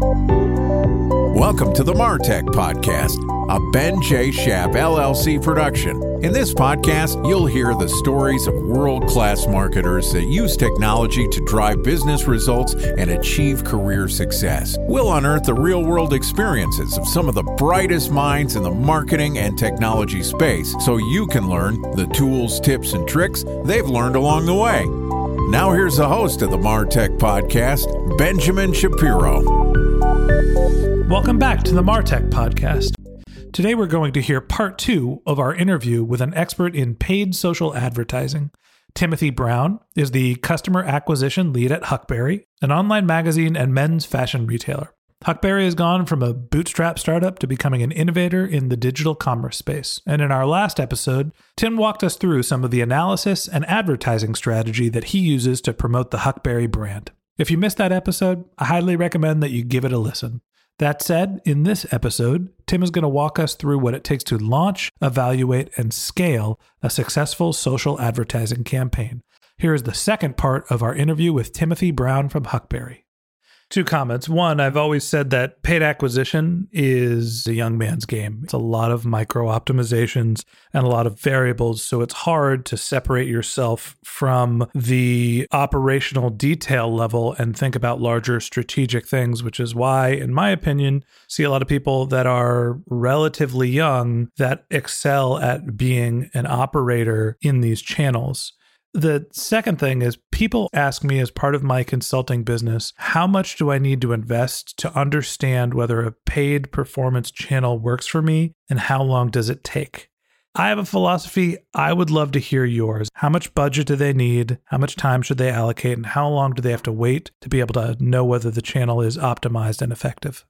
Welcome to the Martech Podcast, a Ben J. Shap LLC production. In this podcast, you'll hear the stories of world class marketers that use technology to drive business results and achieve career success. We'll unearth the real world experiences of some of the brightest minds in the marketing and technology space so you can learn the tools, tips, and tricks they've learned along the way. Now, here's the host of the Martech Podcast, Benjamin Shapiro. Welcome back to the Martech Podcast. Today we're going to hear part two of our interview with an expert in paid social advertising. Timothy Brown is the customer acquisition lead at Huckberry, an online magazine and men's fashion retailer. Huckberry has gone from a bootstrap startup to becoming an innovator in the digital commerce space. And in our last episode, Tim walked us through some of the analysis and advertising strategy that he uses to promote the Huckberry brand. If you missed that episode, I highly recommend that you give it a listen. That said, in this episode, Tim is going to walk us through what it takes to launch, evaluate, and scale a successful social advertising campaign. Here is the second part of our interview with Timothy Brown from Huckberry. Two comments. One, I've always said that paid acquisition is a young man's game. It's a lot of micro optimizations and a lot of variables. So it's hard to separate yourself from the operational detail level and think about larger strategic things, which is why, in my opinion, see a lot of people that are relatively young that excel at being an operator in these channels. The second thing is people ask me as part of my consulting business, how much do I need to invest to understand whether a paid performance channel works for me and how long does it take? I have a philosophy. I would love to hear yours. How much budget do they need? How much time should they allocate? And how long do they have to wait to be able to know whether the channel is optimized and effective?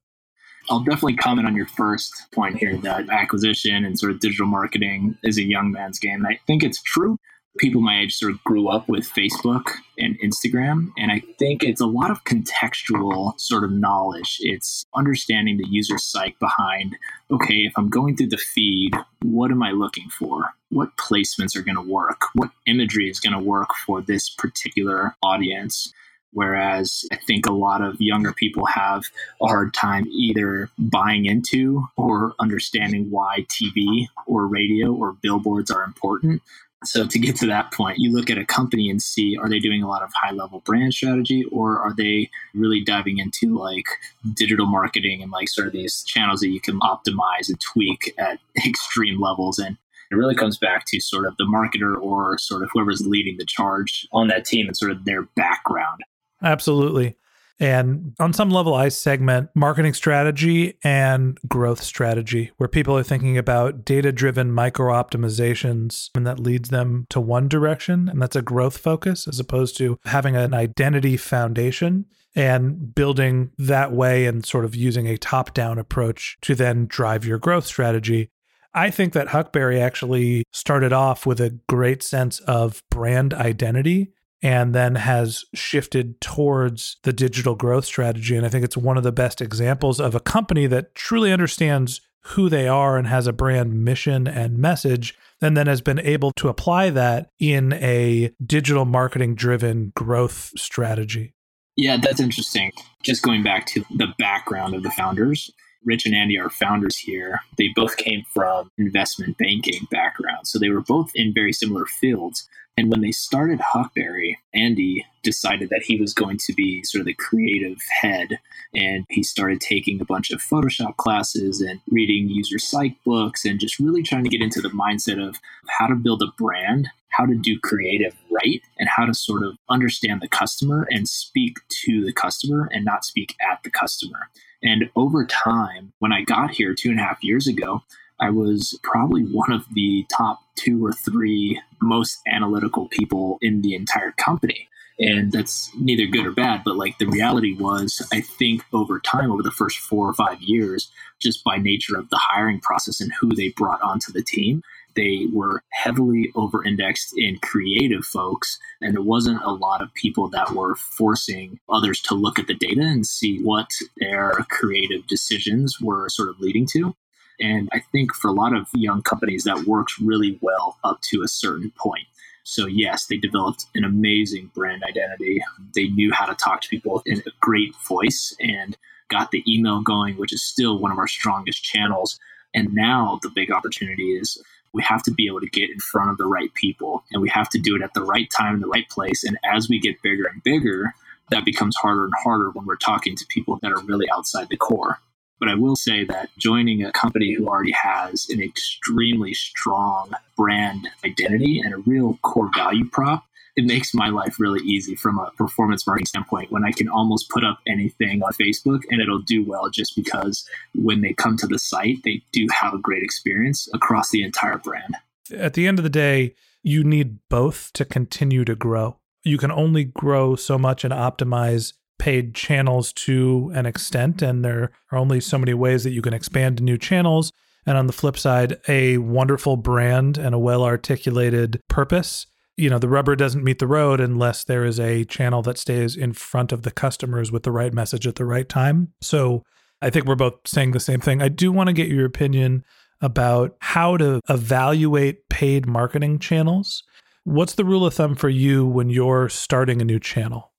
I'll definitely comment on your first point here that acquisition and sort of digital marketing is a young man's game. I think it's true people my age sort of grew up with Facebook and Instagram. And I think it's a lot of contextual sort of knowledge. It's understanding the user psyche behind, okay, if I'm going through the feed, what am I looking for? What placements are going to work? What imagery is going to work for this particular audience? Whereas I think a lot of younger people have a hard time either buying into or understanding why TV or radio or billboards are important. So to get to that point, you look at a company and see are they doing a lot of high level brand strategy or are they really diving into like digital marketing and like sort of these channels that you can optimize and tweak at extreme levels and it really comes back to sort of the marketer or sort of whoever's leading the charge on that team and sort of their background. Absolutely. And on some level, I segment marketing strategy and growth strategy, where people are thinking about data driven micro optimizations, and that leads them to one direction. And that's a growth focus, as opposed to having an identity foundation and building that way and sort of using a top down approach to then drive your growth strategy. I think that Huckberry actually started off with a great sense of brand identity and then has shifted towards the digital growth strategy. And I think it's one of the best examples of a company that truly understands who they are and has a brand mission and message, and then has been able to apply that in a digital marketing driven growth strategy. Yeah, that's interesting. Just going back to the background of the founders, Rich and Andy are founders here. They both came from investment banking backgrounds. So they were both in very similar fields, And when they started Huckberry, Andy decided that he was going to be sort of the creative head. And he started taking a bunch of Photoshop classes and reading user psych books and just really trying to get into the mindset of how to build a brand, how to do creative right, and how to sort of understand the customer and speak to the customer and not speak at the customer. And over time, when I got here two and a half years ago, I was probably one of the top two or three most analytical people in the entire company. And that's neither good or bad, but like the reality was, I think over time, over the first four or five years, just by nature of the hiring process and who they brought onto the team, they were heavily over indexed in creative folks. And there wasn't a lot of people that were forcing others to look at the data and see what their creative decisions were sort of leading to. And I think for a lot of young companies, that works really well up to a certain point. So, yes, they developed an amazing brand identity. They knew how to talk to people in a great voice and got the email going, which is still one of our strongest channels. And now the big opportunity is we have to be able to get in front of the right people and we have to do it at the right time in the right place. And as we get bigger and bigger, that becomes harder and harder when we're talking to people that are really outside the core. But I will say that joining a company who already has an extremely strong brand identity and a real core value prop, it makes my life really easy from a performance marketing standpoint when I can almost put up anything on Facebook and it'll do well just because when they come to the site, they do have a great experience across the entire brand. At the end of the day, you need both to continue to grow. You can only grow so much and optimize paid channels to an extent, and there are only so many ways that you can expand new channels. And on the flip side, a wonderful brand and a well articulated purpose. You know, the rubber doesn't meet the road unless there is a channel that stays in front of the customers with the right message at the right time. So I think we're both saying the same thing. I do want to get your opinion about how to evaluate paid marketing channels. What's the rule of thumb for you when you're starting a new channel?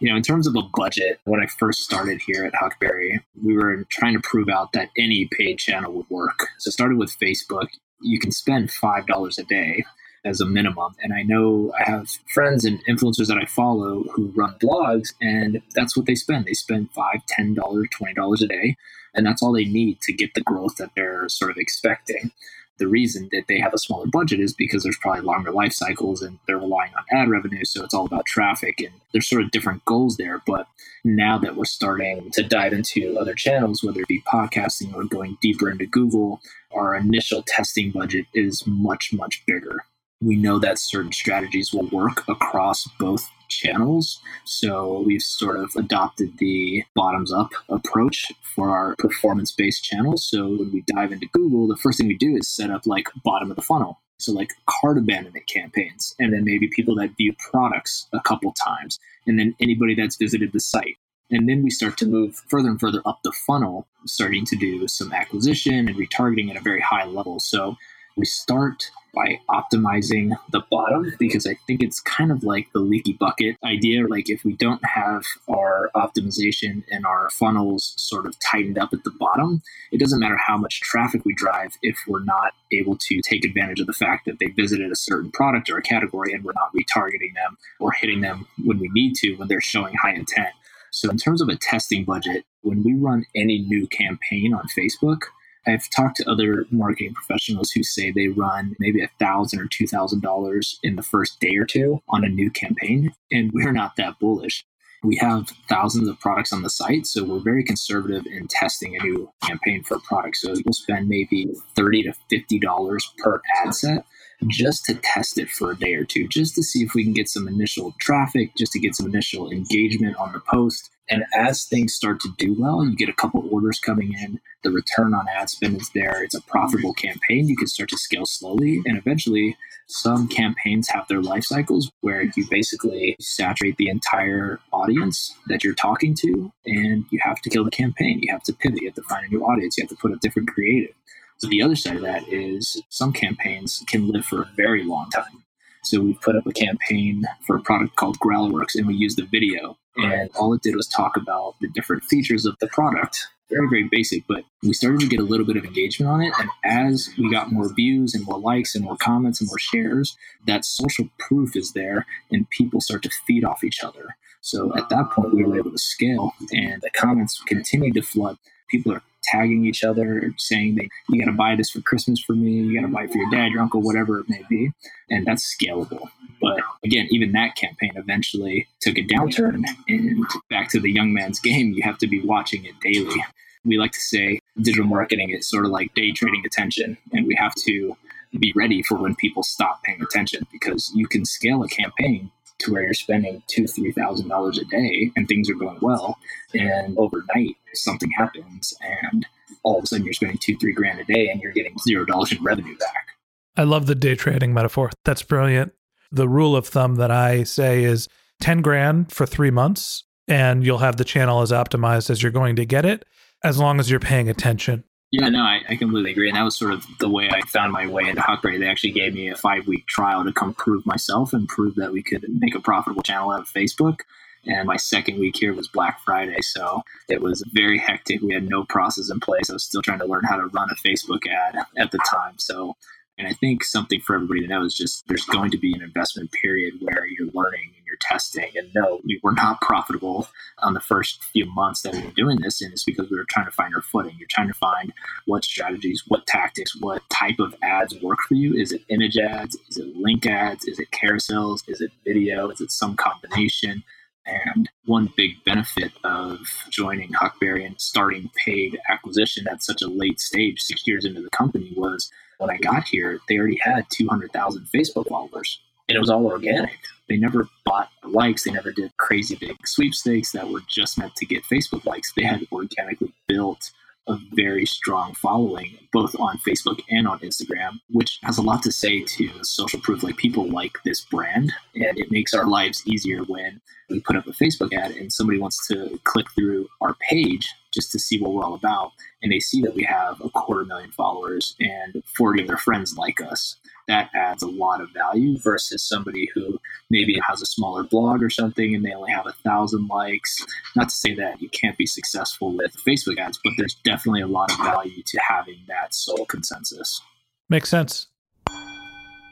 You know, in terms of a budget, when I first started here at Huckberry, we were trying to prove out that any paid channel would work. So started with Facebook. You can spend $5 a day as a minimum. And I know I have friends and influencers that I follow who run blogs, and that's what they spend. They spend $5, $10, $20 a day. And that's all they need to get the growth that they're sort of expecting the reason that they have a smaller budget is because there's probably longer life cycles and they're relying on ad revenue. So it's all about traffic and there's sort of different goals there. But now that we're starting to dive into other channels, whether it be podcasting or going deeper into Google, our initial testing budget is much, much bigger. We know that certain strategies will work across both channels. So we've sort of adopted the bottoms up approach for our performance based channels. So when we dive into Google, the first thing we do is set up like bottom of the funnel. So like cart abandonment campaigns, and then maybe people that view products a couple times, and then anybody that's visited the site. And then we start to move further and further up the funnel, starting to do some acquisition and retargeting at a very high level. So we start by optimizing the bottom because I think it's kind of like the leaky bucket idea. Like if we don't have our optimization and our funnels sort of tightened up at the bottom, it doesn't matter how much traffic we drive if we're not able to take advantage of the fact that they visited a certain product or a category and we're not retargeting them or hitting them when we need to when they're showing high intent. So, in terms of a testing budget, when we run any new campaign on Facebook, I've talked to other marketing professionals who say they run maybe a thousand or two thousand dollars in the first day or two on a new campaign, and we're not that bullish. We have thousands of products on the site, so we're very conservative in testing a new campaign for a product. So we'll spend maybe thirty to fifty dollars per ad set just to test it for a day or two, just to see if we can get some initial traffic, just to get some initial engagement on the post. And as things start to do well, you get a couple orders coming in, the return on ad spend is there, it's a profitable campaign, you can start to scale slowly. And eventually, some campaigns have their life cycles where you basically saturate the entire audience that you're talking to, and you have to kill the campaign. You have to pivot, you have to find a new audience, you have to put a different creative. So the other side of that is some campaigns can live for a very long time. So we put up a campaign for a product called GrowlerWerks and we used the video And all it did was talk about the different features of the product. Very, very basic, but we started to get a little bit of engagement on it. And as we got more views and more likes and more comments and more shares, that social proof is there and people start to feed off each other. So at that point, we were able to scale and the comments continued to flood. People are tagging each other, saying that you got to buy this for Christmas for me, you got to buy it for your dad, your uncle, whatever it may be. And that's scalable. But again, even that campaign eventually took a downturn. And back to the young man's game, you have to be watching it daily. We like to say digital marketing is sort of like day trading attention, and we have to be ready for when people stop paying attention because you can scale a campaign to where you're spending two, three thousand dollars a day and things are going well. And overnight something happens and all of a sudden you're spending two, three grand a day and you're getting zero dollars in revenue back. I love the day trading metaphor. That's brilliant. The rule of thumb that I say is 10 grand for three months, and you'll have the channel as optimized as you're going to get it, as long as you're paying attention. Yeah, no, I, I, completely agree. And that was sort of the way I found my way into Huckberry. They actually gave me a five week trial to come prove myself and prove that we could make a profitable channel out of Facebook. And my second week here was Black Friday. So it was very hectic. We had no process in place. I was still trying to learn how to run a Facebook ad at the time. So and I think something for everybody to know is just there's going to be an investment period where you're learning testing. And no, we were not profitable on the first few months that we were doing this. And it's because we were trying to find our footing. You're trying to find what strategies, what tactics, what type of ads work for you. Is it image ads? Is it link ads? Is it carousels? Is it video? Is it some combination? And one big benefit of joining Huckberry and starting paid acquisition at such a late stage, six years into the company, was when I got here, they already had 200,000 Facebook followers and it was all organic. They never bought likes. They never did crazy big sweepstakes that were just meant to get Facebook likes. They had organically built a very strong following both on Facebook and on Instagram, which has a lot to say to social proof. Like people like this brand, and it makes our lives easier when we put up a Facebook ad and somebody wants to click through our page just to see what we're all about. And they see that we have a quarter million followers and 40 of their friends like us that adds a lot of value versus somebody who maybe has a smaller blog or something and they only have a thousand likes. Not to say that you can't be successful with Facebook ads, but there's definitely a lot of value to having that sole consensus. Makes sense.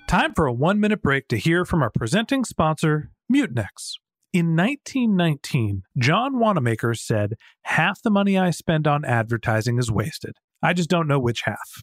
Time for a one minute break to hear from our presenting sponsor, Mutinex. In 1919, John Wanamaker said, Half the money I spend on advertising is wasted. I just don't know which half.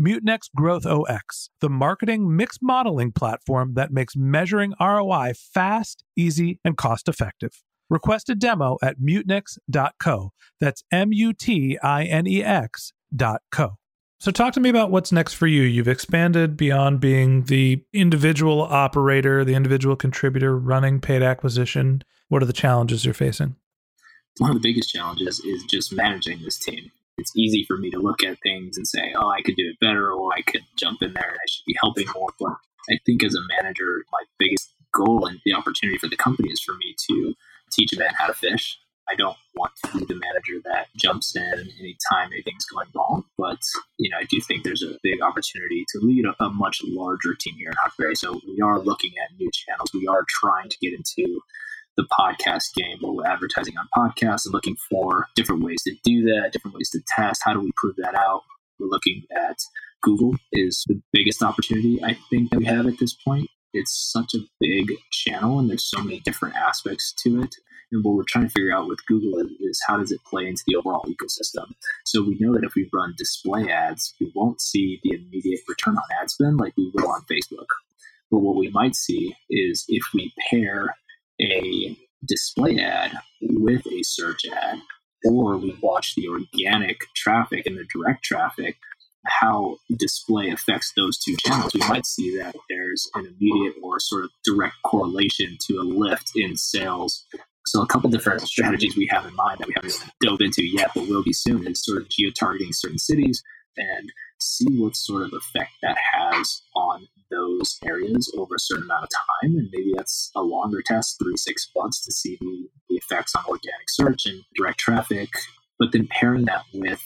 Mutinex GrowthOS, the marketing mix modeling platform that makes measuring ROI fast, easy, and cost effective. Request a demo at mutinex.co. That's M U T I N E X dot co. So, talk to me about what's next for you. You've expanded beyond being the individual operator, the individual contributor running paid acquisition. What are the challenges you're facing? One of the biggest challenges is just managing this team. It's easy for me to look at things and say, oh, I could do it better, or I could jump in there and I should be helping more. But I think as a manager, my biggest goal and the opportunity for the company is for me to teach a man how to fish. I don't want to be the manager that jumps in anytime anything's going wrong. But, you know, I do think there's a big opportunity to lead a, a much larger team here in Huckberry. So we are looking at new channels. We are trying to get into the podcast game where we're advertising on podcasts and looking for different ways to do that, different ways to test. How do we prove that out? We're looking at Google is the biggest opportunity I think that we have at this point. It's such a big channel and there's so many different aspects to it. And what we're trying to figure out with Google is, is, how does it play into the overall ecosystem. So we know that if we run display ads, we won't see the immediate return on ad spend like we will on Facebook. But what we might see is if we pair a display ad with a search ad, or we watch the organic traffic and the direct traffic, how display affects those two channels, we might see that there's an immediate or sort of direct correlation to a lift in sales. So, a couple different strategies we have in mind that we haven't dove into yet, but will be soon, is sort of geo targeting certain cities and see what sort of effect that has on those areas over a certain amount of time. And maybe that's a longer test, three, six months to see the, the effects on organic search and direct traffic. But then pairing that with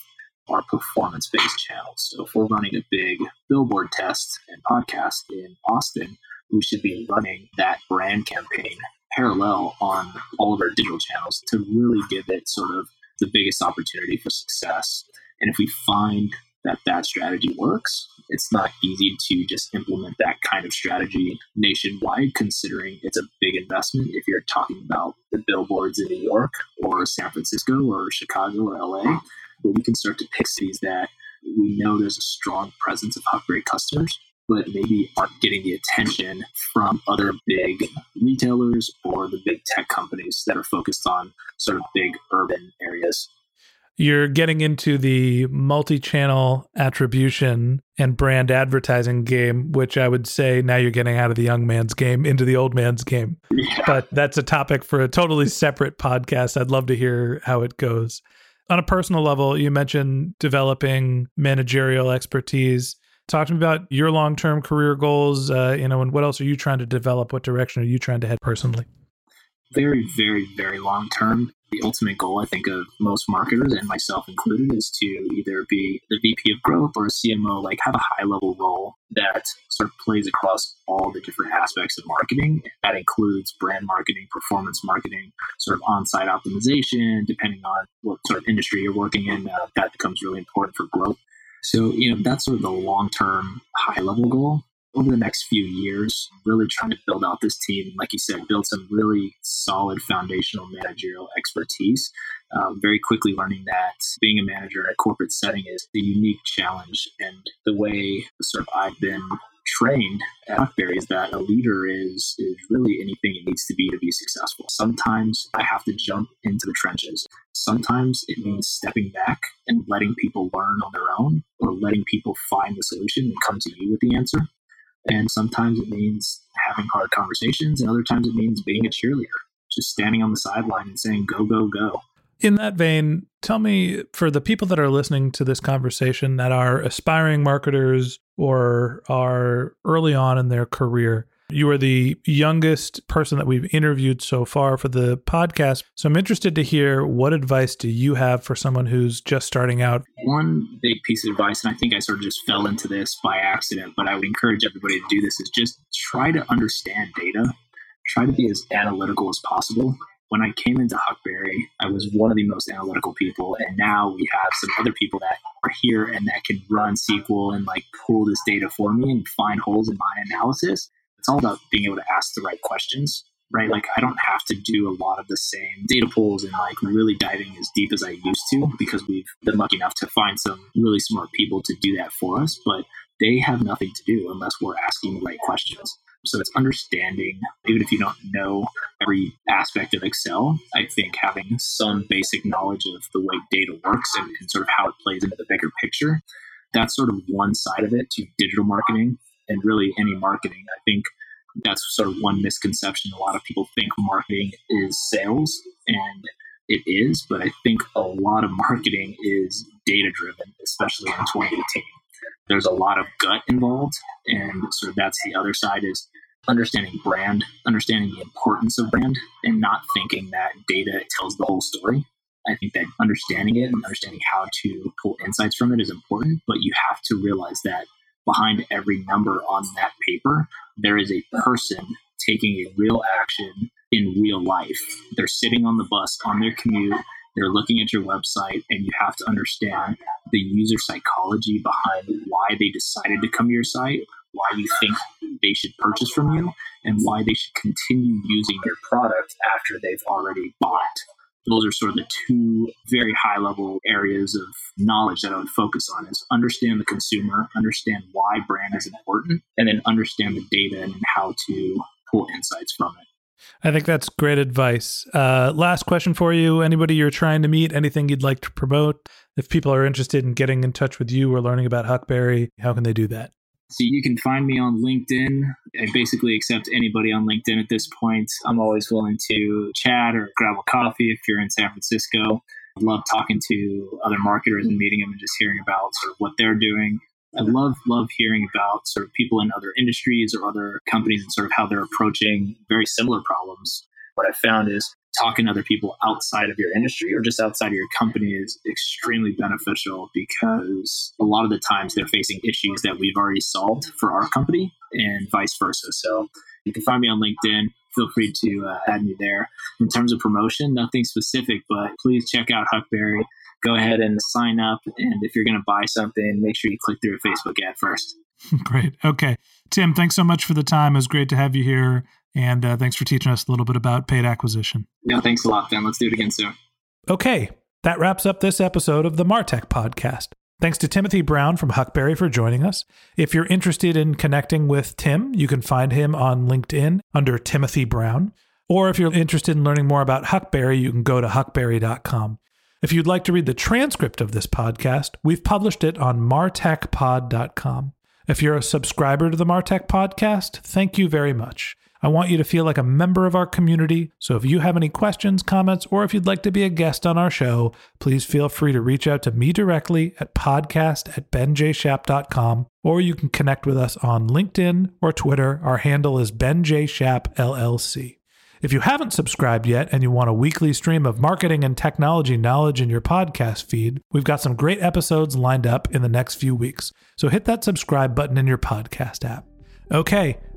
our performance based channels. So if we're running a big billboard test and podcast in Austin, we should be running that brand campaign parallel on all of our digital channels to really give it sort of the biggest opportunity for success. And if we find that that strategy works. It's not easy to just implement that kind of strategy nationwide, considering it's a big investment. If you're talking about the billboards in New York or San Francisco or Chicago or LA, but we can start to pick cities that we know there's a strong presence of Huckberry customers, but maybe aren't getting the attention from other big retailers or the big tech companies that are focused on sort of big urban areas you're getting into the multi-channel attribution and brand advertising game which i would say now you're getting out of the young man's game into the old man's game. Yeah. but that's a topic for a totally separate podcast. I'd love to hear how it goes. On a personal level you mentioned developing managerial expertise. Talk to me about your long-term career goals uh, you know and what else are you trying to develop? What direction are you trying to head personally? Very very very long term the ultimate goal, I think, of most marketers and myself included is to either be the VP of growth or a CMO, like have a high level role that sort of plays across all the different aspects of marketing. That includes brand marketing, performance marketing, sort of on site optimization, depending on what sort of industry you're working in. Uh, that becomes really important for growth. So, you know, that's sort of the long term high level goal over the next few years, really trying to build out this team. Like you said, build some really solid foundational managerial expertise. Um, very quickly learning that being a manager in a corporate setting is a unique challenge. And the way sort of I've been trained at Huckberry is that a leader is is really anything it needs to be to be successful. Sometimes I have to jump into the trenches. Sometimes it means stepping back and letting people learn on their own or letting people find the solution and come to you with the answer. And sometimes it means having hard conversations, and other times it means being a cheerleader, just standing on the sideline and saying, go, go, go. In that vein, tell me for the people that are listening to this conversation that are aspiring marketers or are early on in their career, you are the youngest person that we've interviewed so far for the podcast. So I'm interested to hear what advice do you have for someone who's just starting out? One big piece of advice, and I think I sort of just fell into this by accident, but I would encourage everybody to do this, is just try to understand data. Try to be as analytical as possible when I came into Huckberry, I was one of the most analytical people, and now we have some other people that are here and that can run SQL and like pull this data for me and find holes in my analysis it's all about being able to ask the right questions right? Like I don't have to do a lot of the same data pulls and like really diving as deep as I used to because we've been lucky enough to find some really smart people to do that for us, but they have nothing to do unless we're asking the right questions. So it's understanding, even if you don't know every aspect of Excel, I think having some basic knowledge of the way data works and, and sort of how it plays into the bigger picture. That's sort of one side of it to digital marketing and really any marketing. I think that's sort of one misconception. A lot of people think marketing is sales, and it is, but I think a lot of marketing is data driven, especially in 2018. There's a lot of gut involved, and sort of that's the other side is understanding brand, understanding the importance of brand, and not thinking that data tells the whole story. I think that understanding it and understanding how to pull insights from it is important, but you have to realize that behind every number on that paper, there is a person taking a real action in real life. They're sitting on the bus on their commute, they're looking at your website, and you have to understand the user psychology behind why they decided to come to your site, why you think they should purchase from you, and why they should continue using your product after they've already bought. Those are sort of the two very high level areas of knowledge that I would focus on is understand the consumer, understand why brand is important, and then understand the data and how to pull insights from it. I think that's great advice. Uh, last question for you. Anybody you're trying to meet, anything you'd like to promote? If people are interested in getting in touch with you or learning about Huckberry, how can they do that? So you can find me on LinkedIn. I basically accept anybody on LinkedIn at this point. I'm always willing to chat or grab a coffee if you're in San Francisco. I love talking to other marketers and meeting them and just hearing about sort of what they're doing. I love love hearing about sort of people in other industries or other companies and sort of how they're approaching very similar problems. What I found is talking to other people outside of your industry or just outside of your company is extremely beneficial because a lot of the times they're facing issues that we've already solved for our company and vice versa. So you can find me on LinkedIn. Feel free to uh, add me there. In terms of promotion, nothing specific, but please check out Huckberry. Go ahead and sign up. And if you're going to buy something, make sure you click through a Facebook ad first. Great. Okay. Tim, thanks so much for the time. It was great to have you here. And uh, thanks for teaching us a little bit about paid acquisition. Yeah, thanks a lot, Ben. Let's do it again soon. Okay, that wraps up this episode of the Martech podcast. Thanks to Timothy Brown from Huckberry for joining us. If you're interested in connecting with Tim, you can find him on LinkedIn under Timothy Brown. Or if you're interested in learning more about Huckberry, you can go to huckberry.com. If you'd like to read the transcript of this podcast, we've published it on martechpod.com. If you're a subscriber to the Martech podcast, thank you very much. I want you to feel like a member of our community. So if you have any questions, comments, or if you'd like to be a guest on our show, please feel free to reach out to me directly at podcast at benjshap.com, or you can connect with us on LinkedIn or Twitter. Our handle is benjshapllc. If you haven't subscribed yet and you want a weekly stream of marketing and technology knowledge in your podcast feed, we've got some great episodes lined up in the next few weeks. So hit that subscribe button in your podcast app. Okay,